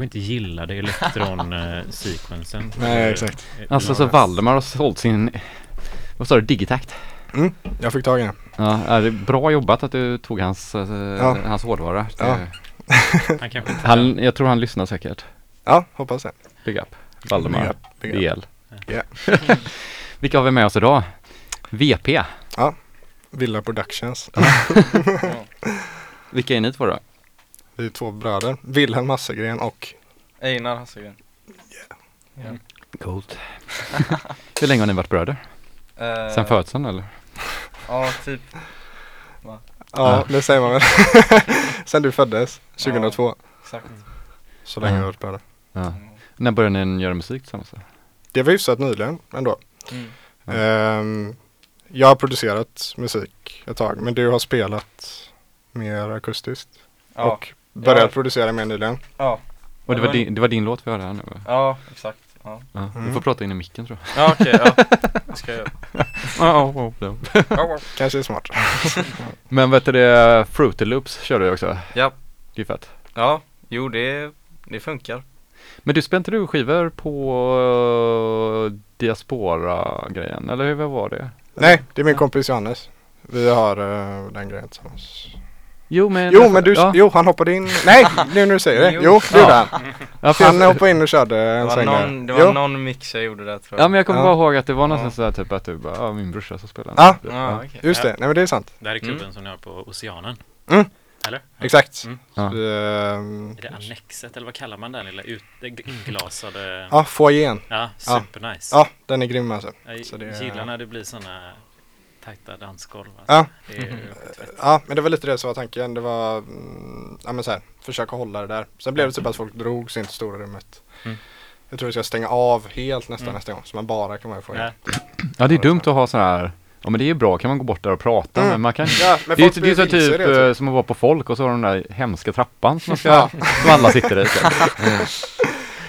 Kanske inte gillade elektron-sequensen. Nej, exakt. Alltså så Valdemar har sålt sin, vad sa du, Digitact? Mm, jag fick tag i den. Ja, är det bra jobbat att du tog hans, eh, Ja. hans hårdvara. Det- Ja. Han kanske inte... Han, jag tror han lyssnar säkert. Ja, hoppas det. Big up. Valdemar. Big up, big up. DL. Ja. Vilka har vi med oss idag? VP. Villa Productions. Vilka är ni två då? Vi är två bröder. Wilhelm Massegren och Einar Hassegren. Coolt. Hur länge har ni varit bröder? Eh, Sen födseln eller? Ja, typ. Ja, Ja. det säger man väl. Sen du föddes, 2002. Exakt. Så länge Ja. har vi varit bröder. Ja. När började ni göra musik tillsammans? Det var hyfsat nyligen ändå. Mm. Ja. Ehm, jag har producerat musik ett tag men du har spelat mer akustiskt. Ja. Och börjat Ja. producera mer nyligen. Ja. Och det var, din, det var din låt vi hörde här nu va? Ja, exakt. Ja, Ja. Du Mm. får prata in i micken tror ja okej. ja. Det ska jag göra. jag. Kanske är smart. Men vet du det, Fruity Loops körde du också? Ja. Det är fett. Ja, jo det, det funkar. Men du spelade inte du skivor på uh, Diaspora-grejen? Eller hur var det? Nej, det är min kompis Johannes. Vi har eh, den grejen tillsammans. Jo men, Jo men du, ja, jo han hoppade in. Nej, nu när du säger det. Jo. Jo, det gjorde Ja. han. Han jag, hoppade in och körde Det en var, sväng någon, det var Jo. någon mix jag gjorde där tror jag. ja men jag kommer Ja. bara ihåg att det var någonstans Ja. sådär typ att du bara, ja min brorsa som spelar. Ja. Ja, okej. Just det, nej men det är sant. Det här är klubben Mm. som ni har på Oceanen. Mm. Eller? Exakt. Mm. Ja. Så, ehm, Är det annexet eller vad kallar man den lilla ut, inglasade? Ja, foajén. Ja, Ja. supernice. Ja, den är grym alltså. Jag gillar när det blir sådana tajta dansgolv. Alltså. Ja. Ju fett. Ja, men det var lite det som var tanken. Det var, mm, ja men så här, försöka hålla det där. Sen blev det typ att folk drog sig in till stora rummet. Mm. Jag tror vi ska stänga av helt nästan Mm. nästa gång. Så man bara kan vara i foajén. Ja. Ja det är dumt att ha så här Ja men det är bra, kan man gå bort där och prata Mm. men man kan Ja, men Det är, ju- så typ det, eh, som att vara på folk och så har de den där hemska trappan som, man ska, Ja. som alla sitter i. typ. Mm.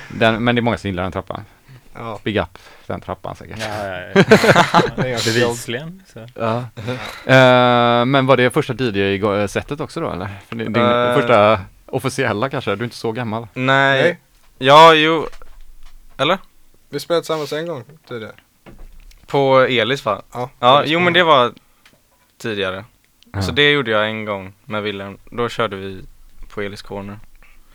Den, men det är många som gillar den trappan. Ja, Big up den trappan säkert. Ja, ja, ja. Bevisligen. Så. Ja. Eh, men var det första DJ-sättet också då eller? För din, din Eh. första officiella kanske? Du är inte så gammal? Nej. Nej. Ja, jo. Eller? Vi spelade tillsammans en gång tidigare. På Elis va? Ja, Ja, jo men det var tidigare. Ja. Så det gjorde jag en gång med Wilhelm. Då körde vi på Elis Corner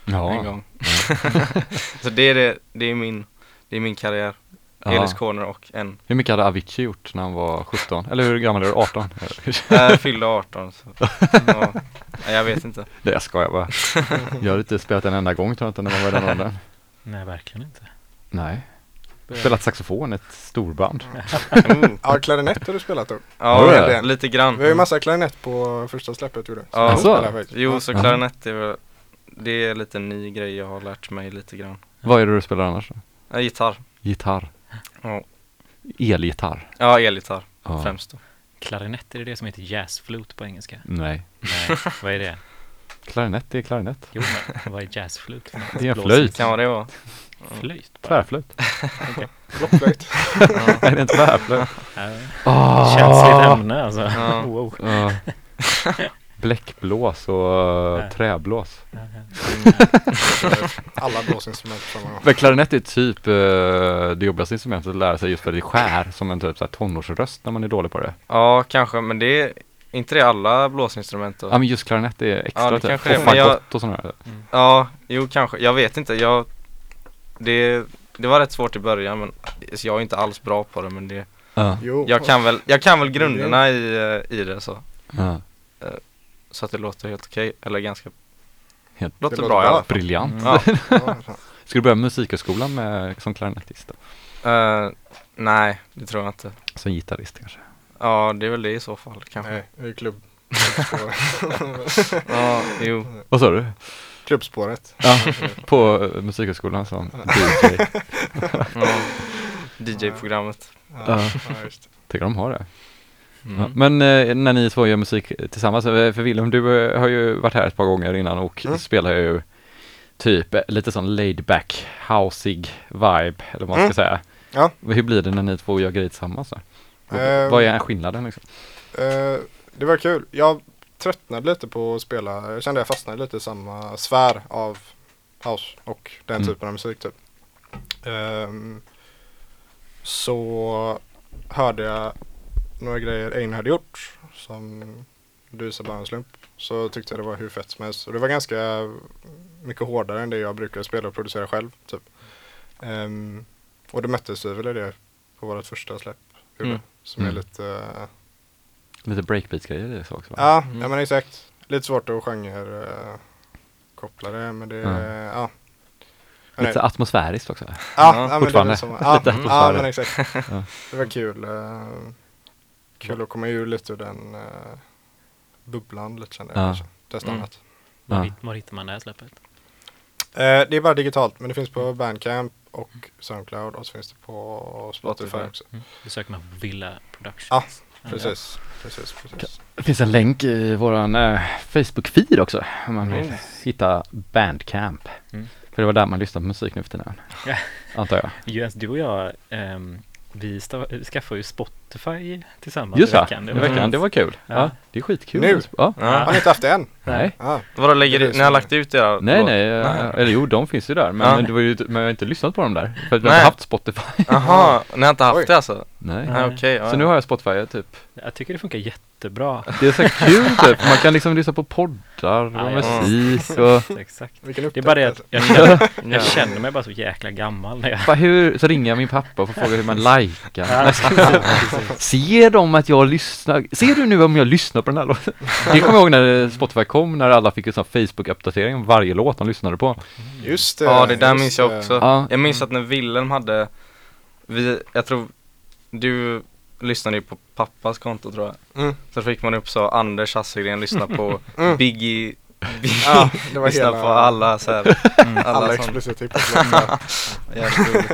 en Ja. gång. så det är, det, det är min, det är min karriär. Ja. Elis Corner och en. Hur mycket hade Avicii gjort när han var 17? Eller hur gammal är du? 18? Jag fyllde 18 så. Ja. Jag vet inte. Det jag skojar bara. Jag har inte spelat en enda gång tror jag inte när man var i den åldern. Nej, verkligen inte. Nej. Spelat saxofon, ett storband. Oh. Ja, klarinett har du spelat då. Ja, lite grann. Vi har ju massa klarinett på första släppet gjorde. Ja. jag Så? spelar faktiskt. Jo, så Ja. klarinett är väl, det är lite ny grej jag har lärt mig lite grann. Vad är det du spelar annars då? Ja, gitarr. Gitarr? Ja. Elgitarr? Ja, elgitarr Ja. främst då. Klarinett, är det det som heter jazzflute på engelska? Nej. Nej, vad är det? Klarinett är klarinett. Jo, men vad är jazzflute för något? Det är en Blås- flöjt. Kan vara det vara. Flöjt? bara. Tvärflöjt. Blockflöjt. Ja. Nej, det är en tvärflöjt. Ja, Oh. Känsligt ämne alltså. Ja. Wow. Ja. Bläckblås och Ja. uh, träblås. Alla blåsinstrument på samma gång. Men klarinett är typ uh, det jobbigaste instrumentet att lära sig just för att det skär som en typ så här tonårsröst när man är dålig på det. ja, kanske, men det är inte det alla blåsinstrument då? Ja men just klarinett är extra Ja, det typ. kanske det är, och men jag- fagott och sådana där. Ja, jo kanske. Jag vet inte. Jag, det, det var rätt svårt i början men så jag är inte alls bra på det men det, Ja. Jo. jag kan väl, jag kan väl grunderna i, eh, i det så. Ja. Så att det låter helt okej, eller ganska, Helt låter Det bra låter i alla bra. fall. briljant. Mm. Ja. Ska du börja musikhögskolan med, som klarinettist? Eh, nej, det tror jag inte. Som gitarrist kanske? Ja, det är väl det i så fall kanske. Nej, det är klubb. Ja, jo. Vad sa du? Klubbspåret. Ja, på uh, musikhögskolan som DJ. Ja. DJ-programmet. Ja, Ja. ja, just det. Tycker de har det. Ja. Mm. Men eh, när ni två gör musik tillsammans, eh, för Willem du eh, har ju varit här ett par gånger innan och Mm. spelar ju typ eh, lite sån laid back, houseig vibe eller vad man ska Mm. säga. Ja. Hur blir det när ni två gör grejer tillsammans då? Och Ehm. Vad är skillnaden liksom? Eh, det var kul. Jag tröttnade lite på att spela. Jag kände jag fastnade lite i samma sfär av house och den Mm. typen av musik typ. Ehm, så hörde jag några grejer Einar hade gjort som du visade bara en slump. Så tyckte jag det var hur fett som helst. Och det var ganska mycket hårdare än det jag brukar spela och producera själv. Typ. Ehm, och det möttes vi väl i det på vårt första släpp. Mm. Som Mm. är lite eh, Lite breakbeats-grejer det också va? Ja, Mm. ja men exakt. Lite svårt att genre uh, koppla det men det, Ja. ja. Lite nej. atmosfäriskt också. ja, Ja, ja, men det är som, ja, Lite ja, men exakt. Det var kul. eh, kul att komma ur lite ur den uh, bubblan lite kände jag Ja. kanske. Testa Mm. annat. Var, Ja. var hittar man det här släppet? Eh, det är bara digitalt men det finns på Bandcamp och Soundcloud och så finns det på Spotify, Spotify. också. Mm. Då söker man på Villa Productions. Ja, Precis, precis, precis. Det finns en länk i våran eh, Facebook-feed också om man vill Mm. hitta Bandcamp. Mm. För det var där man lyssnade på musik nu för tiden. Antar jag. Jonas, du och jag, ehm, vi stav- skaffade ju Spotify tillsammans Just i det, veckan. i var veckan. kul. Det var kul. Ja. Ja. det är skitkul. Nu? Ja. Ja. Har ni inte haft det än? Nej. Ja. Vadå lägger Det ni, det ni har lagt ut era? Nej, då? nej, eh, eller jo, de finns ju där. Men, Ja. det var ju, men jag har inte lyssnat på dem där. För att vi har inte haft Spotify. Jaha, ni har inte haft Oj. det alltså? Nej. Nej okej, ja, Så nu har jag Spotify typ. Jag tycker det funkar jättebra. Det är så kul typ. Man kan liksom lyssna på poddar och Ja, ja. musik och Exakt. Det är bara det att jag känner, Ja. jag känner mig bara så jäkla gammal när jag... bara hur, så ringer jag min pappa och får fråga hur man likar. Ja. Ser de att jag lyssnar? Ser du nu om jag lyssnar på den här låten? Det kommer jag ihåg när Spotify kom, när alla fick en sån Facebook-uppdatering om varje låt de lyssnade på. Just det. Ja det där minns jag det. också. Ja. Jag minns att när Wilhelm hade, vi, jag tror, du lyssnade ju på pappas konto tror jag. Mm. Så fick man upp så Anders Hassegren lyssnar på Mm. Biggie, Biggie Ja, det var hela, på alla så här, Mm. alla, alla sån- explicit hiphop-låtar jävligt roligt.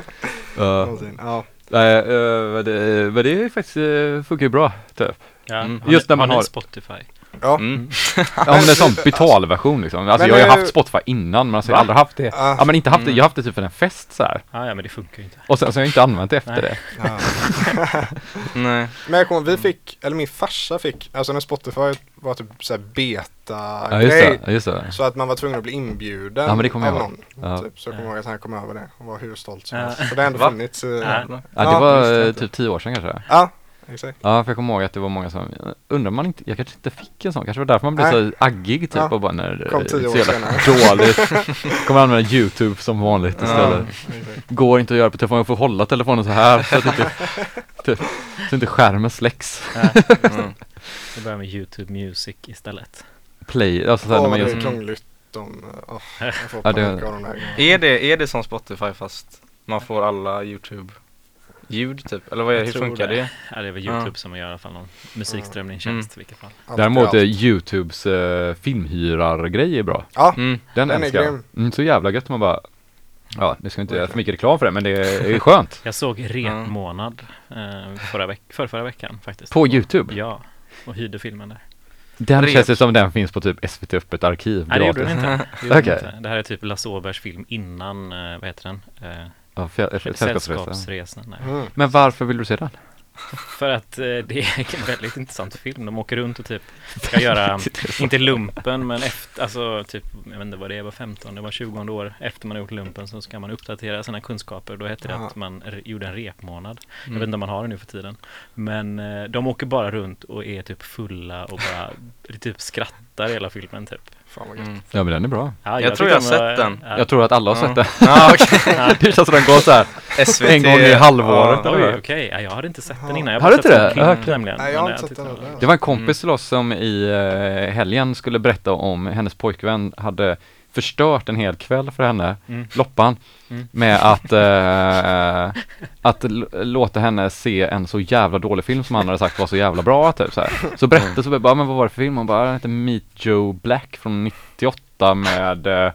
Uh, någonsin. Ja. Nej, eh, men det, men det är faktiskt, uh, funkar ju bra typ. Ja. Mm. Just när man har Spotify? Ja. Mm. Ja men det är en sån betalversion liksom. Alltså Men jag har ju nu- haft Spotify innan men alltså jag har aldrig haft det. Ja. Ja men inte haft det, Mm. jag har haft det typ för en fest så här. Ja, ja, men det funkar ju inte. Och sen så har jag inte använt det efter Nej. det. Ja. Nej. Men jag kommer ihåg, vi fick, eller min farsa fick, alltså när Spotify var typ såhär beta Ja just grej. det, just det. Så att man var tvungen att bli inbjuden Ja, men det kommer av någon. Ja. Typ. Så jag kommer ihåg att han kom över det och var hur stolt som Ja. helst. Så det har ändå Va? funnits. eh, Ja. Ja det Ja, var eh, typ tio år sedan kanske. Ja, exakt. Ja för jag kommer ihåg att det var många som, undrar man inte, jag kanske inte fick en sån, kanske var därför man blev Nej. så aggig typ Ja. och bara när det Kom är tio år senare. dåligt. Kommer använda YouTube som vanligt Ja. istället. exakt. Går inte att göra på telefonen, jag får hålla telefonen så här så att inte, typ, så inte skärmen släcks. Ja. Mm. Det börjar med YouTube Music istället. Play, alltså så här, Åh, när man gör så. är krångligt. De, oh, jag får Ja, det-. Är det, är det som Spotify fast man får alla YouTube ljud typ? Eller vad är, Jag hur funkar det. det? Ja, det är väl Ja. YouTube som gör i alla fall någon musikströmningstjänst i vilket fall. Däremot är. Youtubes uh, filmhyrargrej är bra. Ja, Mm. Den, Den är älskar jag. Mm, så jävla gött man bara Ja, nu ska jag inte göra för mycket reklam för det men det är skönt. Jag såg repmånad eh, förra, veck- för förra veckan faktiskt. På Youtube. Ja, och hyrde filmen där. Den Rep. känns det som den finns på typ SVT Öppet arkiv. Nej det gjorde den inte. Det, gjorde Okej. inte. det här är typ Lasse Åbergs film innan, eh, vad heter den? Ja, Sällskapsresan. Nej. Mm. Men varför vill du se den? För att eh, det är en väldigt intressant film. De åker runt och typ ska göra, inte lumpen men efter, alltså typ, jag vet inte vad det är, var 15, det var 20 år efter man har gjort lumpen så ska man uppdatera sina kunskaper. Då hette det att man gjorde en repmånad. Jag Mm. vet inte om man har det nu för tiden. Men eh, de åker bara runt och är typ fulla och bara typ skrattar hela filmen typ. Fan vad gött. Mm. Ja men den är bra. Ja, Jag tror jag har sett var- den. Ja. Jag tror att alla har Ja. sett den. Ja, okej. det känns som den går så här. SVT. En gång i halvåret, Ja. Oj, okej. Ja, jag hade inte sett den innan. Jag sett inte det? klipp Okej. nämligen. Nej, jag har inte sett den heller. Det var en Mm. kompis till oss som i eh, helgen skulle berätta om hennes pojkvän hade förstört en hel kväll för henne, Mm. Loppan, Mm. med att, eh, att låta henne se en så jävla dålig film som han hade sagt var så jävla bra typ så här. Så berättade så bara, men vad var det för film? Hon bara, den heter Meet Joe Black från 98 med eh,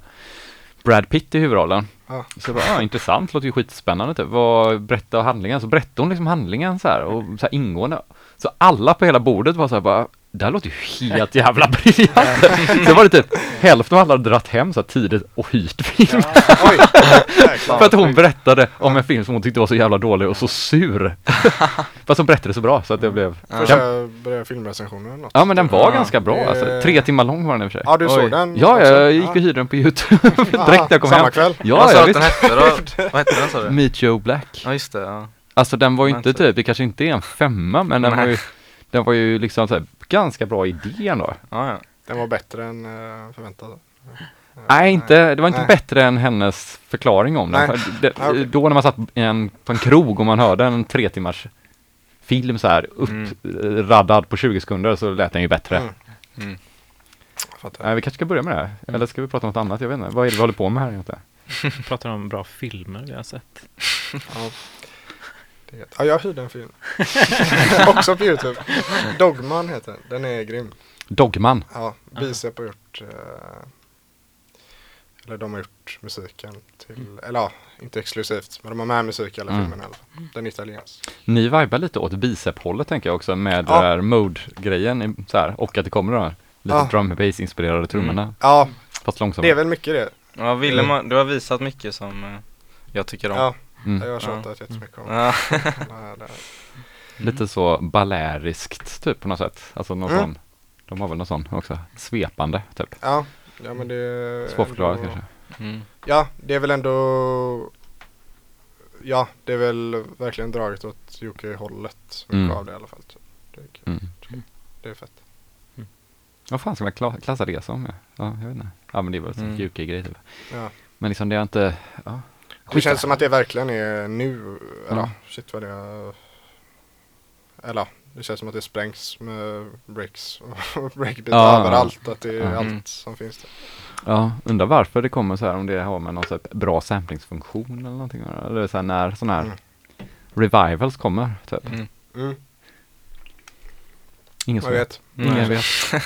Brad Pitt i huvudrollen. Ja. Så jag bara, ah, intressant, låter ju skitspännande typ. Vad, berätta handlingen. Så berättade hon liksom handlingen så här och så här ingående. Så alla på hela bordet var så här bara, det här låter ju helt jävla briljant. Så var det typ hälften av alla hade dratt hem så här tidigt och hyrt film. För att hon berättade om en film som hon tyckte var så jävla dålig och så sur. Fast hon berättade så bra så att det blev Får jag börja filmrecensioner eller något? Ja men den var Ja, ganska bra det- alltså. Tre timmar lång var den i och för sig. Ja, du Oj. såg den? Ja, jag gick och hyrde den på Youtube direkt när jag kom Samma hem. kväll? Ja, jag den visste. då? Vad hette den sa du? Meet Joe Black. Ja just det, ja. Alltså den var ju inte typ, det kanske inte är en femma men den var ju Den var ju liksom så här, ganska bra idé ändå. ja, ja. Den var bättre än uh, förväntat. Nej, inte, det var inte Nej. bättre än hennes förklaring om den. Det, okej. Då när man satt en, på en krog och man hörde en tre timmars film så här Mm. uppraddad på 20 sekunder så lät den ju bättre. Mm. Mm. Nej, vi kanske ska börja med det här. Eller ska vi prata om något annat? Jag vet inte. Vad är det vi håller på med här egentligen? Vi pratar om bra filmer vi har sett. Ja. Ja, jag hyrde en film. Också på Youtube. Dogman heter den. Den är grym. Dogman. Ja, Bicep har gjort eh, Eller de har gjort musiken till, eller ja, inte exklusivt, men de har med musik i alla Mm. filmerna i alla fall. Den är italiensk. Ni vibar lite åt bicep-hållet tänker jag också med Ja. här mode-grejen i- så här, och att det kommer de här lite Ja. drum and bass inspirerade trummorna. Ja, Fast långsammare. det är väl mycket det. Ja, Willem, har- du har visat mycket som eh, jag tycker om. Ja, Mm. jag har tjatat jättemycket om Ja. det här. Lite så baläriskt typ på något sätt. Alltså någon Mm. sån. De har väl någon sån också. Svepande typ. Ja, ja men det är Svårförklarat ändå- kanske. Mm. Ja, det är väl ändå Ja, det är väl verkligen draget åt UK-hållet. Mycket Mm. av det i alla fall. Det är, kul. Mm. det är fett. Vad fan ska man kla- klassa det som? Ja, ja jag vet inte. Ja men det är väl en Mm. mm. UK-grej typ. Ja. Men liksom det är inte, ja. Det känns som att det verkligen är nu. Eller Ja. shit vad det är. Eller det känns som att det sprängs med breaks och breakbeat Ja. överallt. Att det är Ja. allt Mm. som finns där. Ja, undrar varför det kommer så här om det har med någon här bra samplingsfunktion eller någonting. Eller så här när sådana här Mm. revivals kommer typ. Mm. Ingen som vet. Ingen Nej. vet.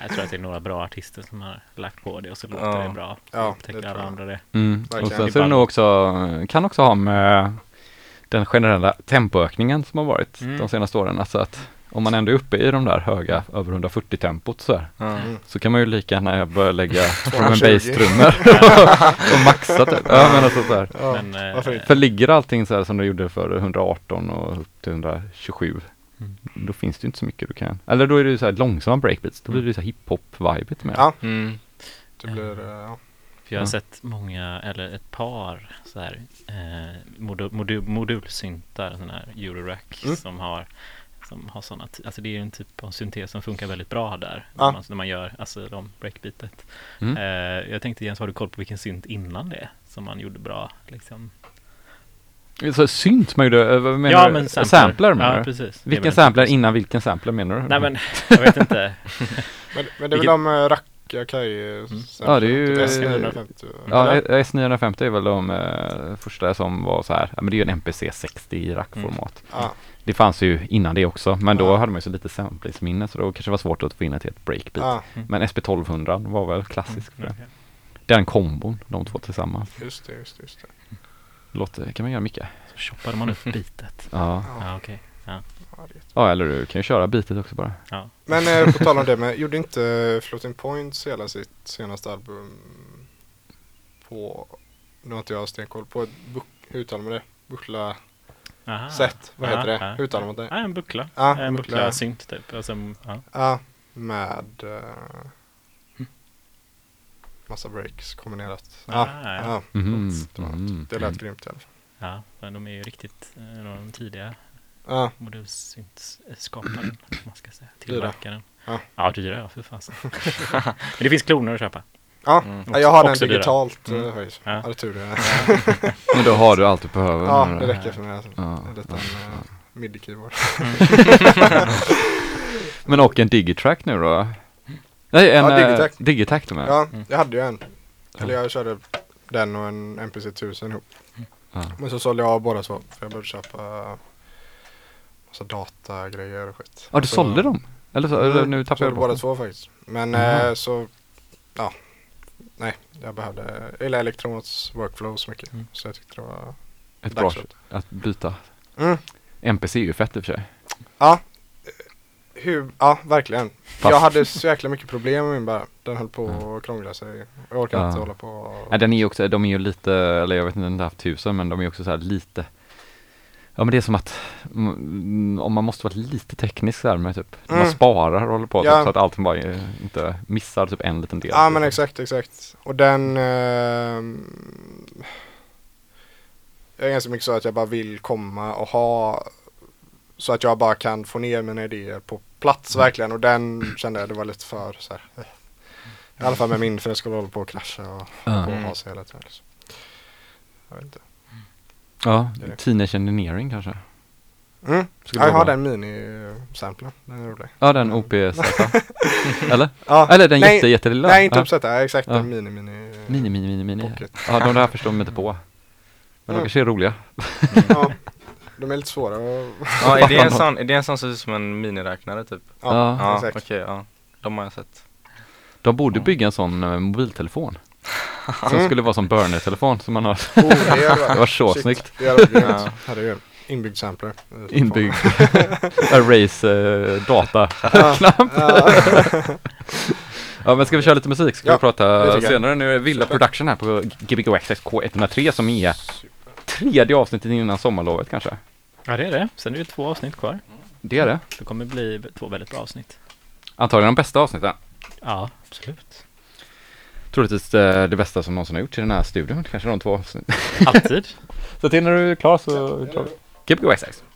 Jag tror att det är några bra artister som har lagt på det och så låter Ja. det bra. Så Ja, upptäcker det alla andra det. Mm. Och sen så är det nog också, kan också ha med den generella tempoökningen som har varit Mm. de senaste åren. Alltså att om man ändå är uppe i de där höga, över 140 tempot så här. Mm. så kan man ju lika gärna börja lägga drum and 220. bass-trummor och maxa typ. Ja men alltså så här. Ja, Men, eh? För ligger allting så här som du gjorde för 118 och upp till 127 Mm. Då finns det ju inte så mycket du kan. Eller då är det ju så här långsamma breakbeats. Då blir det ju så här hiphop-vibet med. Ja, Mm. det blir, eh, ja. För jag har Ja. sett många, eller ett par så här eh, modu, modu, modulsyntar, sådana här Eurorack Mm. som har som har sådana, alltså det är en typ av syntes som funkar väldigt bra där. Ja. När, man, när man gör, alltså de breakbeatet. Mm. Eh, jag tänkte Jens, har du koll på vilken synt innan det? Som man gjorde bra liksom? Så synt man gjorde, eh, menar ja du? men sampler. sampler menar ja, du? precis. Det Vilken en sampler innan vilken sampler menar du? Nej men, jag vet inte. Men, men det är väl de uh, Racka Kaj Mm. Ja, det är ju- S950. Ja, eller? S950 är väl de eh, första som var så här, ja men det är ju en MPC 60 i rackformat. Ja, Det fanns ju innan det också, men då Ja. hade man ju så lite samplingsminne så då kanske det var svårt att få in ett helt breakbeat. ja, Men SP1200 var väl klassisk för det. Mm, okej. Den kombon, de två tillsammans. just det, just det, just det. Låter, kan man göra mycket. Så choppade man upp bitet. Ja. Ja, Ja okej. ja, ja, eller du kan ju köra bitet också bara. Ja. Men eh, på tal om det, men gjorde inte Floating Points hela sitt senaste album på, nu har inte jag stenkoll på, ett buk, hur uttalar man det? Buckla Aha. set, vad heter Ja, det? Hur uttalar man det? Ja, en buckla. Ja, en buckla. buckla synt typ. Alltså, ja. Ja, med eh, massa breaks kombinerat. Ja, Ah, ja. ja, Mm. det lät grymt i alla fall. ja, men de är ju riktigt eh, de tidiga Ja, modulsyntskaparen, om man ska säga. Tillverkaren. Ja. ja dyra ja, för fasen. men det finns kloner att köpa. ja. Mm. ja jag har den digitalt. Mm. Mm. Ja. Ja. det tur det. Men då har du allt du behöver. Ja, det räcker för mig. Alltså. Ja, En liten uh, midi-keyboard. Men och en digitrack nu då? Nej, en Ja, ja, Digitrack. digitrack de är. Ja, Mm. jag hade ju en. Eller jag körde den och en MPC 1000 ihop. Ja. Men så sålde jag av båda två. För jag började köpa massa datagrejer och skit. Ja, du Så- sålde dem? Eller, så, eller Mm, nu tappade jag båda dem. två faktiskt. Men Jaha. eh, så, ja. Nej, jag behövde, eller Electrons workflow så mycket. Mm. Så jag tyckte det var Ett bra att byta. Mm. MPC är ju fett i och för sig. Ja. Hur, ja verkligen. Fast- Jag hade så jäkla mycket problem med min bara. Den höll på Mm. att krångla sig. Jag orkar Ja. inte hålla på och... Nej, den är ju också, de är ju lite, eller jag vet inte, inte haft tusen, men de är också så här lite Ja men det är som att mm, om man måste vara lite teknisk där med typ, man Mm. sparar och håller på Ja. typ, så att allting bara eh, inte missar typ en liten del. Ja men exakt, exakt. Och den... ehm, jag är ganska mycket så att jag bara vill komma och ha så att jag bara kan få ner mina idéer på plats Mm. verkligen. Och den kände jag det var lite för så här. eh. I alla fall med min för jag skulle hålla på och krascha och, Mm. ha sig hela tiden. Liksom. Jag vet inte. Ja, Det är det. Teenage Engineering kanske? Mm. Ja, jag har den mini-samplen. Den är rolig. Ja den OPZ Eller? Ja. Eller den Nej, jätte, jättelilla? Nej, inte. Ja, exakt. Ja. En mini-mini. Mini, mini, mini, mini. Pocket. Ja de där förstår man inte på. Men de Mm. kanske är roliga. Ja. De är lite svåra att... Ja, är det en sån, är det en sån som ser ut som en miniräknare typ? Ja, Ja. Ja, exakt. okej, ja. De har jag sett. De borde Ja. bygga en sån eh, mobiltelefon. Som Mm. skulle vara som burner-telefon som man har. Oh, det, var så Shit, snyggt. Det hade varit grymt. Ja. Herregud. Inbyggd sampler. Inbyggd erase eh, data. Ja. Ja. Men ska vi köra lite musik? Ska Ja, vi prata senare? Nu är Villa. Production här på Gbg Access K103 som är tredje avsnittet innan sommarlovet kanske. Ja, det är det. Sen är det två avsnitt kvar. Det är det. Det kommer bli två väldigt bra avsnitt. Antagligen de bästa avsnitten. Ja, absolut. Troligtvis eh, det bästa som någonsin har gjorts i den här studion. Kanske de två avsnitten. Alltid. Så till när du är klar så klar. Gbg Access. Motherfucker.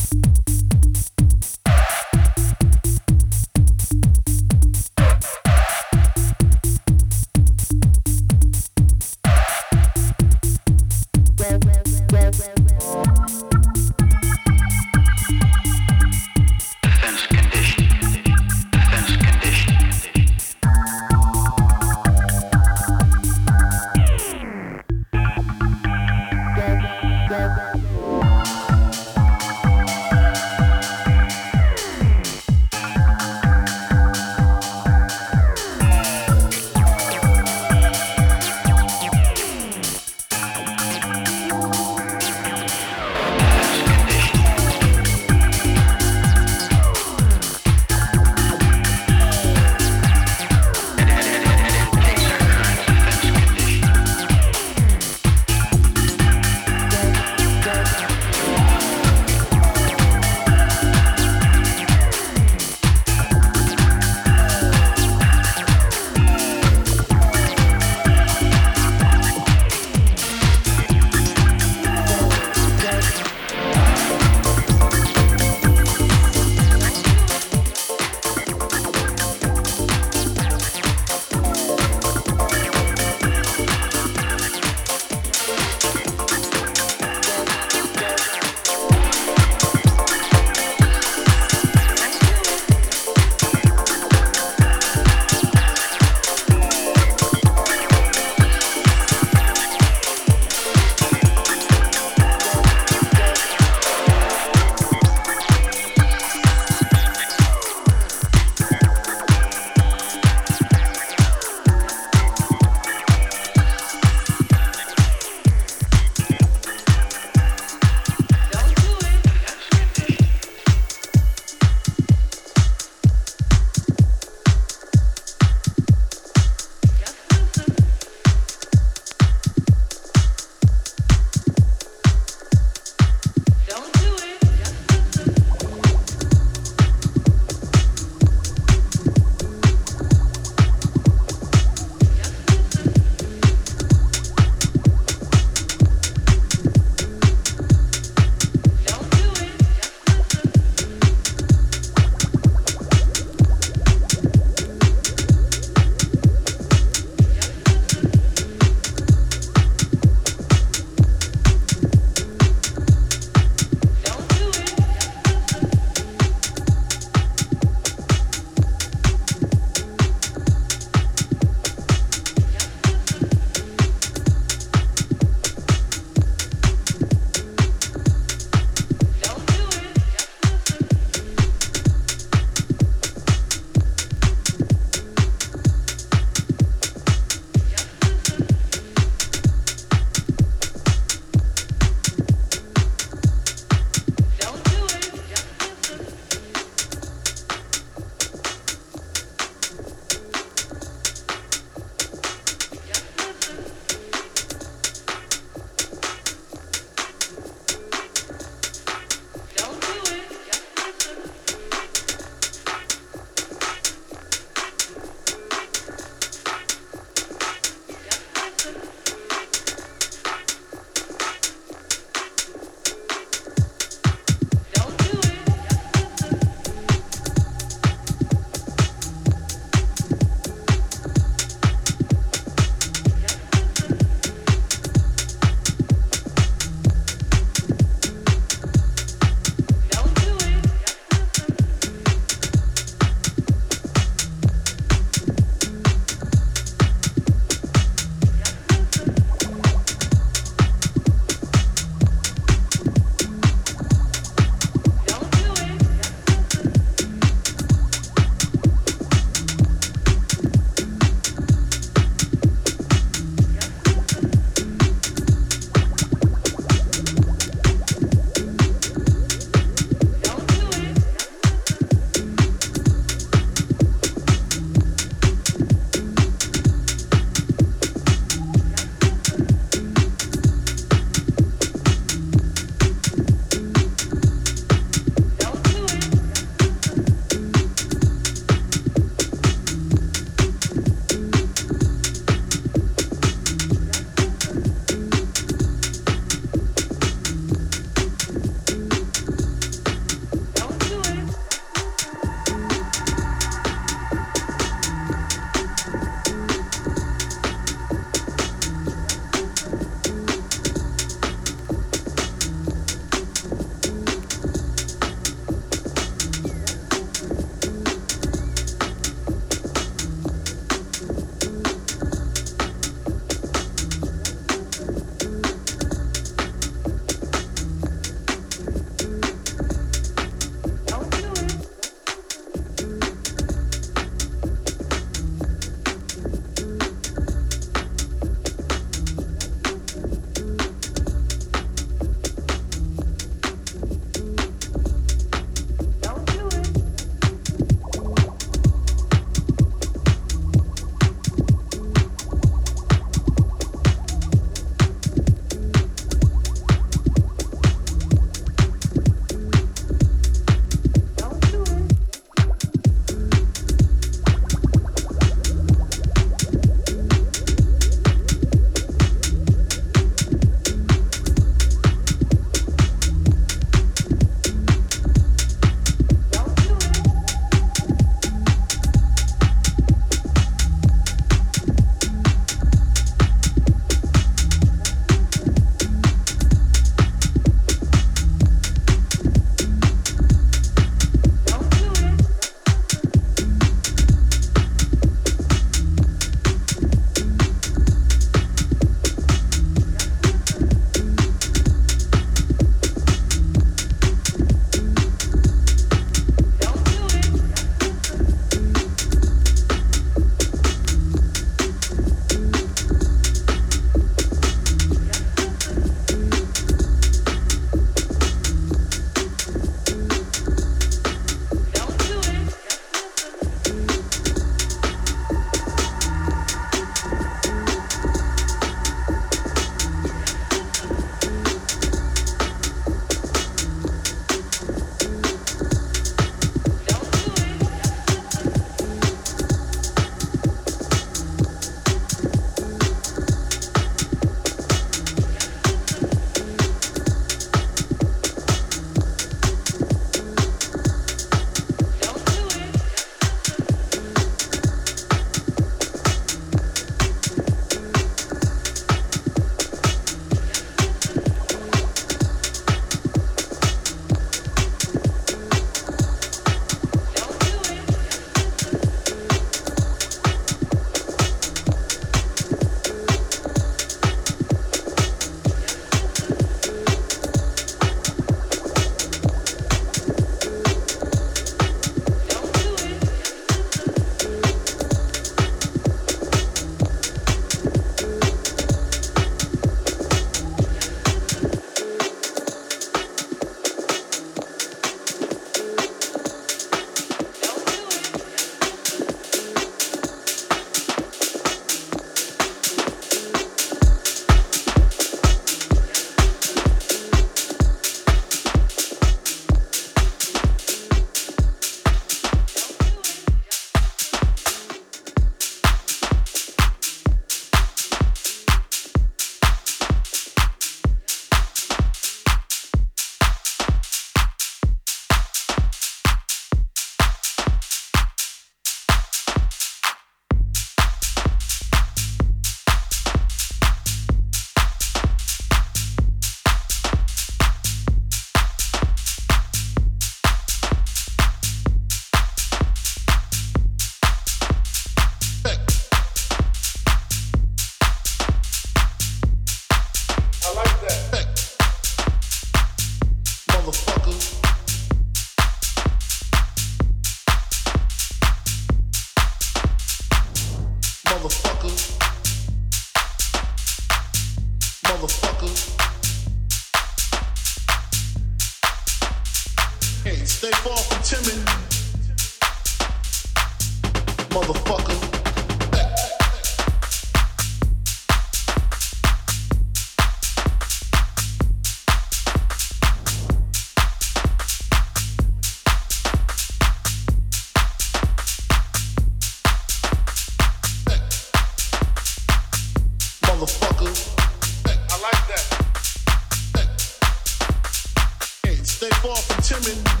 Stay far from timid.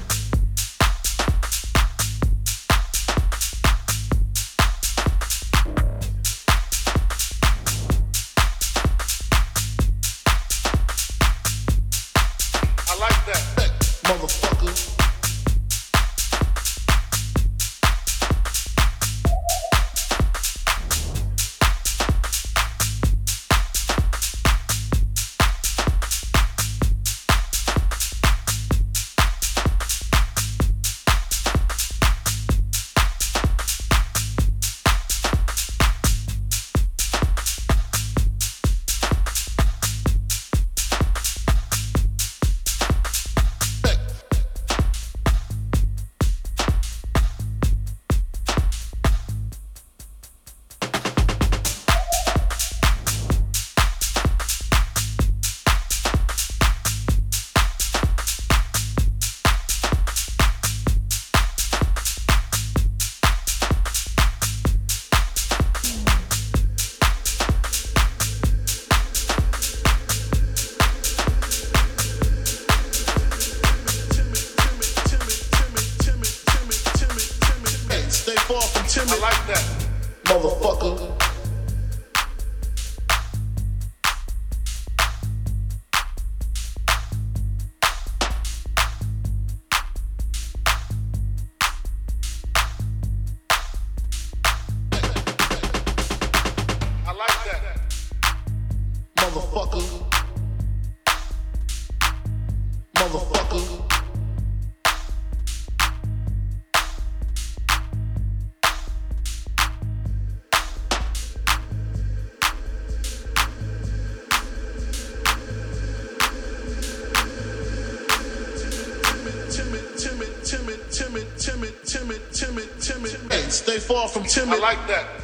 From timid. I like that.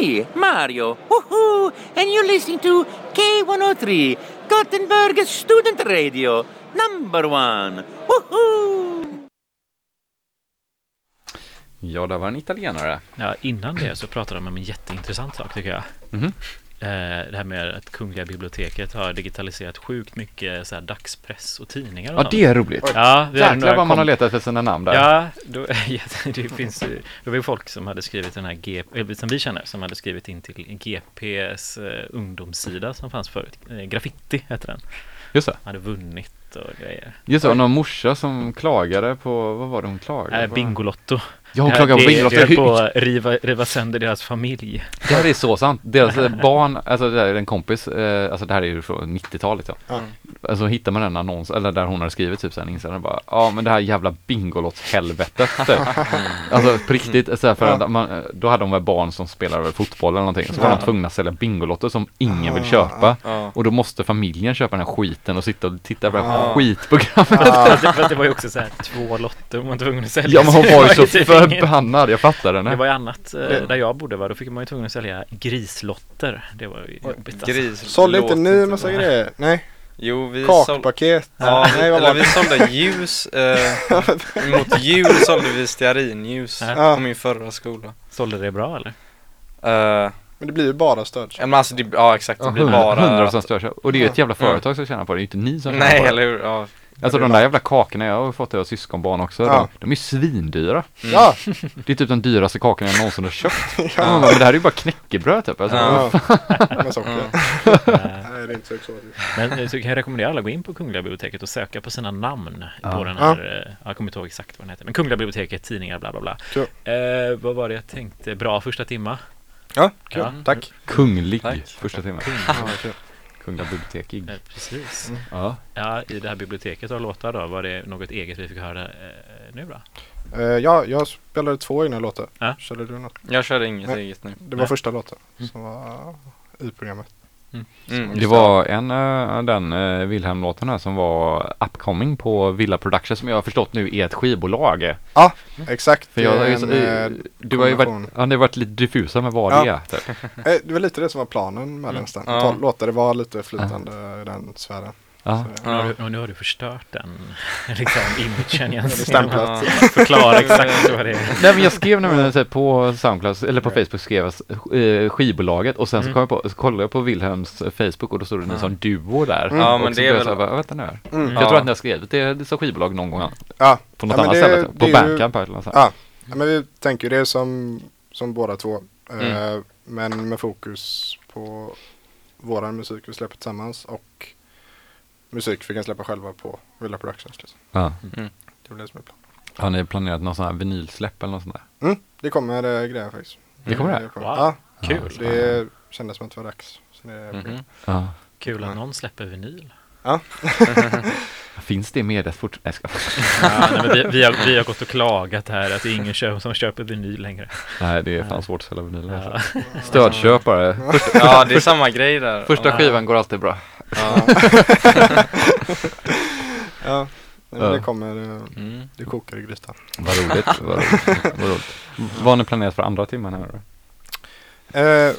Me, Mario. Woohoo! And you're listening to K103, Gothenburg Student Radio, number one. Woohoo! Ja, där var en italienare. Ja, innan det så pratade de om en jätteintressant sak tycker jag. Mhm. Eh, det här med att Kungliga biblioteket har digitaliserat sjukt mycket så här, dagspress och tidningar. Och Ja, det är roligt. Ja, Jäklar vad man har letat efter sina namn där. Ja, då, ja, det finns ju, det var ju folk som hade skrivit den här GP, eller som vi känner, som hade skrivit in till GPs eh, ungdomssida som fanns förut. Eh, Graffiti hette den. Just det. Hade vunnit och grejer. Just det, och någon morsa som klagade på, vad var det hon klagade Eh, på? Bingolotto. Ja, hon klagade på det-. Det höll på att riva, riva sönder deras familj. Det här är så sant. Deras barn, alltså det här är en kompis, eh, alltså det här är ju från 90-talet ja. Ja. Alltså hittar man en annons, eller där hon har skrivit typ såhär insidan bara, ja men det här jävla Bingolotts-helvetet typ. Alltså på riktigt, så här, för Ja. man, då hade de väl barn som spelade fotboll eller någonting, så var Ja. de tvungna att sälja Bingolotter som ingen vill Ah, köpa. Ja. Och då måste familjen köpa den här skiten och sitta och titta på det här Ah. skitprogrammet. För att, för att det var ju också så här två lotter man var tvungen att sälja. Ja men hon det var ju så ingen- förbannad, jag fattar Det henne. var ju annat eh, Det- där jag bodde va, då fick man ju tvungen att sälja grislotter. Det var ju jobbigt alltså. Sålde inte ni en massa grejer? Nej, Jo, vi kakpaket. Ja, vi, Nej, vad eller vi det? sålde ljus. Eh, mot jul sålde vi stearinljus Ja. på min förra skola. Sålde det bra eller? Eh, Men det blir ju bara stöd. ja, men alltså, det, ja exakt, det blir 100 bara... 100% störköp. Och det är ju ett jävla företag som tjänar på det, det är ju inte ni som tjänar Nej, på det. eller hur? Ja. Alltså de där jävla kakorna, jag har fått av syskonbarn också, Ja. de, de är svindyra. Mm. Ja, Det är typ de dyraste kakorna jag någonsin har köpt. ja. Ja. Men det här är ju bara knäckebröd typ. Alltså, Ja. ja. Med socker. Eh, Nej, det är inte så exotiskt. Men eh, så kan jag rekommendera alla att gå in på Kungliga biblioteket och söka på sina namn Ja. på den här, eh, jag kommer inte ihåg exakt vad den heter, men Kungliga biblioteket, tidningar, bla bla bla. Eh, vad var det jag tänkte? Bra första timma. Ja, kul. Ja. Tack. Kunglig Tack. första. Ja, kul. Kungliga bibliotekig. Eh, precis. Mm. Ja. Ja, i det här biblioteket av låtar då, var det något eget vi fick höra eh, nu då? Eh, ja, jag spelade två egna låtar. Körde du något? Jag körde inget Nej. eget nu. Det var Nej. första låten Mm. som var i programmet. Mm. Det var en, uh, den uh, Wilhelm-låten här som var upcoming på Villa Production som jag har förstått nu är ett skivbolag. Exakt. För jag, så- en, eh, eh, du har ju varit, ja, varit lite diffusa med vad Ja. det är. Typ. eh, det var lite det som var planen med den nästan. Ja. Ta- Låta det vara lite flytande i den sfären. Ja. Så, Nu har Ja. du, och nu har du förstört den liksom imagen är stämplat. Ja. Förklara exakt vad det är. Nej men jag skrev nämligen så här, på Soundcloud, eller på Facebook skrev jag eh, skivbolaget och sen så, Mm. kom jag på, så kollade jag på Wilhelms eh, Facebook och då stod det Ja. som duo där. Mm. Ja, men det är jag väl... så här, bara, vänta nu här. Mm. Jag Ja. tror att ni har skrivit det, det som skivbolag någon gång Ja. på något annat det- ställe. typ. På det är ju- Bandcamp eller något sånt. Ja. ja, men vi tänker ju det som, som båda två. Mm. Men med fokus på våran musik vi släpper tillsammans och musik vi kan släppa själva på Villa Productions. Liksom. Ja. Det är väl det som är planen. Har ni planerat någon sån här vinylsläpp eller något sånt där? Mm, det kommer äh, grejer faktiskt. Det kommer det? kommer. Wow. Ja, Kul. det kändes som att det var dags. Så det är Mhm. Ja. Kul att Ja. någon släpper vinyl. Finns det mediet fort? Nej, jag skojar. Ja, nej, men vi, vi, har, vi har gått och klagat här att det är ingen kö- som köper vinyl längre. Nej, det är fan svårt att sälja vinyl. Ja. Alltså. Stödköpare. Första, Ja, det är samma grej där. första Ja. skivan går alltid bra. Ja. Ja, men Ja. det kommer. eh, Mm. Det kokar i grytan. Vad roligt. Vad roligt. Vad roligt. Vad har ni planerat för andra timmen här då? Eh,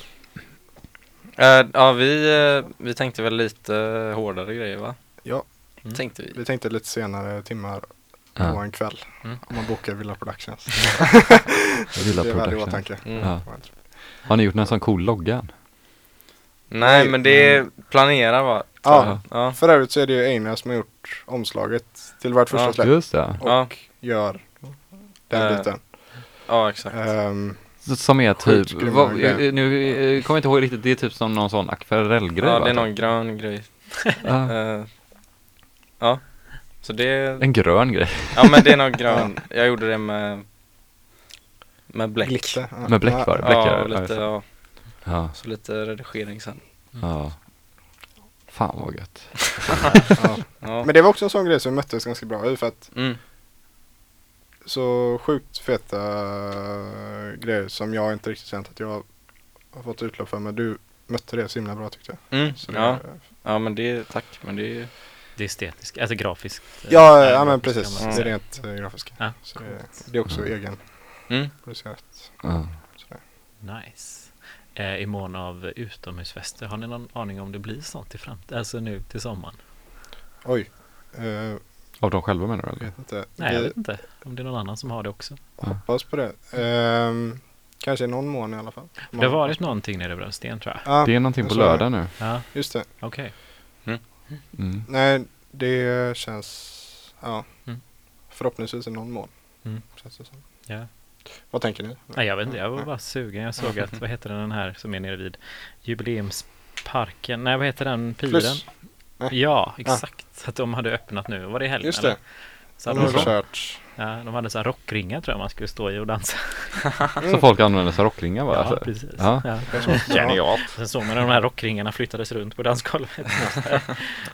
Eh, ja, vi, eh, vi tänkte väl lite hårdare grejer va? Ja. Mm. Tänkte vi. vi tänkte lite senare timmar på Ja. en kväll. Mm. Om man bokar Villa Productions. Villa det är väl i åtanke. Mm. Ja. Har ni gjort en sån cool logga? Nej, men det är planerar va? Ja, Ja. för övrigt så är det ju Einar som har gjort omslaget till vårt första Ja. släpp. Just det. Och Ja. gör den Eh, biten. ja, exakt. Ehm, Som är typ, vad, eh, nu eh, kommer jag inte ihåg riktigt, det är typ som någon sån akvarellgrej Ja, va? det är någon grön grej. Ja. Eh, ja. Så det, En grön grej. ja men det är någon grön. Jag gjorde det med, med bläck. Glitter. Ja. Med bläck var det? Bläck Ja, är lite, Ja, ja, så lite redigering sen. ja. Fan vad gött. Ja. Ja. Men det var också en sån grej som möttes ganska bra i för att Mm. Så sjukt feta grejer som jag inte riktigt känt att jag har fått utlopp för men du mötte det så himla bra tyckte jag. Mm. Så det, Ja. ja, men det, tack. Men det är Det är estetiskt, alltså grafiskt. eh, Ja, äh, ja men precis. Det är rent eh, grafiska. Ja, Så det, det är också Mm. egen Mm. producerat. Ja. Nice. eh, i mån av utomhusfester. Har ni någon aning om det blir sånt i framtiden? Alltså nu till sommaren? Oj. Eh, Av dem själva menar du vet inte. Nej, jag vet inte om det är någon annan som har det också. hoppas på det. Ehm, kanske i någon mån i alla fall. Det har varit någonting nere i Bröststen tror jag. Ja, Det är någonting på lördag nu. Ja, Just det. okej. Mm. Nej, det känns... Ja. Mm. Förhoppningsvis i någon mån. Mm. Känns det som. Ja. Vad tänker ni? Nej, jag vet inte. Jag var bara sugen. Jag såg att, vad heter den här som är nere vid jubileumsparken? Nej, vad heter den piren? Plus. Nej. Ja, exakt. Att de hade öppnat nu. Var det i helgen? Just eller? det. Så De hade de, kört. ja, de hade så här rockringar tror jag man skulle stå i och dansa. Så folk använder sig av rockringar bara? Ja, alltså. precis. Ja. Ja. Genialt. Sen såg man när de här rockringarna flyttades runt på dansgolvet.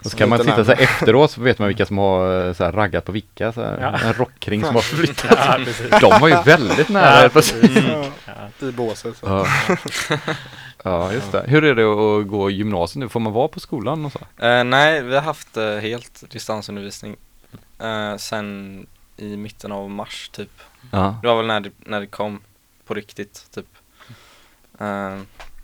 Och så kan man titta så här efteråt så vet man vilka som har eh, så här raggat på vilka. Så här, Ja. En rockring som har flyttat. ja, precis. De var ju väldigt nära. Ja. Ja, Ja. I båset. Ja. ja, just det. Hur är det att gå gymnasiet nu? Får man vara på skolan och så? Eh, nej, vi har haft eh, helt distansundervisning eh, sen i mitten av mars typ. Ja. Det var väl när det, när det kom på riktigt typ. Eh,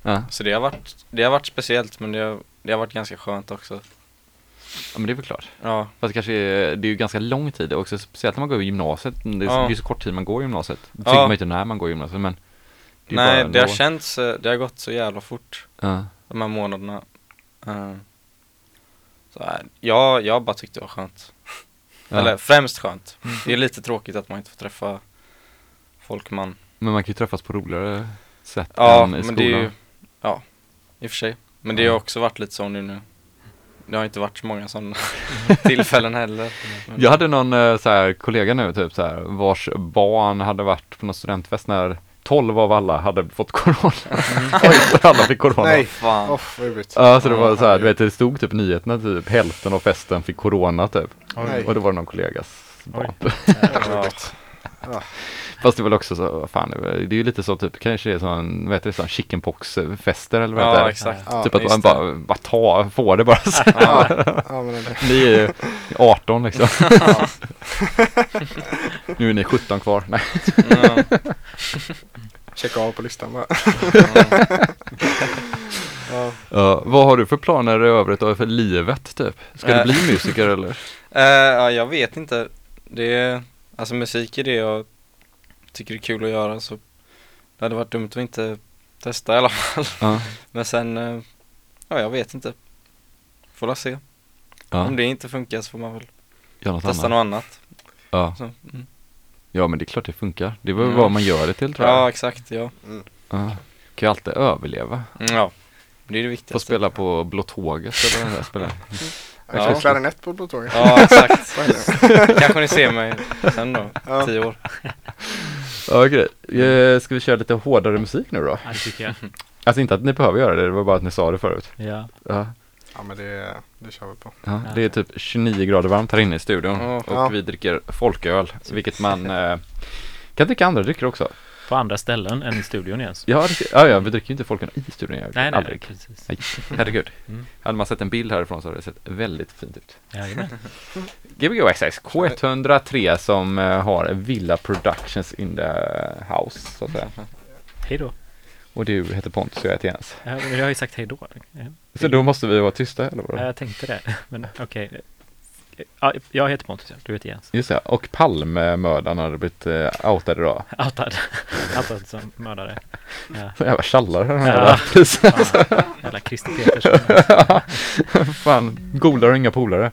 Ja. så det har varit, det har varit speciellt men det har, det har varit ganska skönt också. ja, men det är väl klart. Ja, Fast det kanske är, det är ju ganska lång tid också, speciellt när man går i gymnasiet. Det är, Ja. det är ju så kort tid man går i gymnasiet. Det Ja. tänker man ju inte när man går i gymnasiet, men nej det har känts, eh, det har gått så jävla fort Ja. de här månaderna. Eh, så här, jag, jag bara tyckte det var skönt. Ja. Eller främst skönt. Det är lite tråkigt att man inte får träffa folk man Men man kan ju träffas på roligare sätt Ja, än i men skolan. det är ju, ja, i och för sig. Men det har Ja. också varit lite så nu nu. Det har inte varit så många sådana tillfällen heller. Men- Jag hade någon eh, så här, kollega nu, typ så här, vars barn hade varit på någon studentfest när 12 av alla hade fått corona. Oj, alla fick corona. Nej. Fan. Oh. Ja, så det var så här, du vet, det stod typ nyheterna typ hälften av festen fick corona typ. Nej. Och det var någon kollegas barn. Ja. Fast det var väl också så, vad fan, det är det ju lite så typ, kanske det är sån, vad heter det, sån chickenpox-fester eller vad heter ja, det? exakt. Ja, Typ att man bara, bara ta, få det bara så. Ja, ja men det, Ni är ju 18 liksom. nu är ni 17 kvar. Nej. Ja. checka av på listan bara. ja. Ja, vad har du för planer i övrigt då för livet typ? Ska du Eh. bli musiker eller? Eh, ja, jag vet inte. Det är, alltså musik är det jag tycker är kul att göra så det hade varit dumt att inte testa i alla fall. Ja. Men sen, eh, ja jag vet inte. Får la se. Ja, Om det inte funkar så får man väl testa annat. något annat. Ja. Så, mm. Ja, men det är klart det funkar. Det är väl Mm. vad man gör det till tror Ja, jag. exakt. Ja. Ja. Kan ju alltid överleva. Mm, ja. Det är det Få viktigaste. spela på Blå Tåget eller vad det är, spela. Jag Ja. kan klarinett på Blåtåget. Ja, exakt. Kanske ni ser mig sen då, Ja. tio år. Ja, okej. Eh, Ska vi köra lite hårdare musik nu då? Ja, det tycker jag. Alltså inte att ni behöver göra det, det var bara att ni sa det förut. Ja. Ja. Ja men det, det kör vi på. Ja, det är typ 29 grader varmt här inne i studion Ja. och Ja. vi dricker folköl, vilket man eh, kan dricka andra drycker också. På andra ställen än i studion Jens. Ja, det, ja, ja, vi dricker ju inte folköl i studion. Jag, Nej, nej, nej, aldrig. precis. Nej, herregud. Mm. Hade man sett en bild härifrån så hade det sett väldigt fint ut. Jajamän. Gbg XX K103 som eh, har Villa Productions in the house, så att säga. Hej då. Och du heter Pontus och jag heter Jens. Ja, men jag har ju sagt hej då. Ja. Så då måste vi vara tysta, eller Ja, vad? jag tänkte det. Men okej. Ja, jag heter Pontus, ja. du heter Jens. Just det, och Palmemördaren hade blivit uh, outad idag. Outad. Outad som mördare. Ja. Så jävla tjallare den här Ja. prisen. Ja. Jävla Christer Petersson. Fan, golare och inga polare.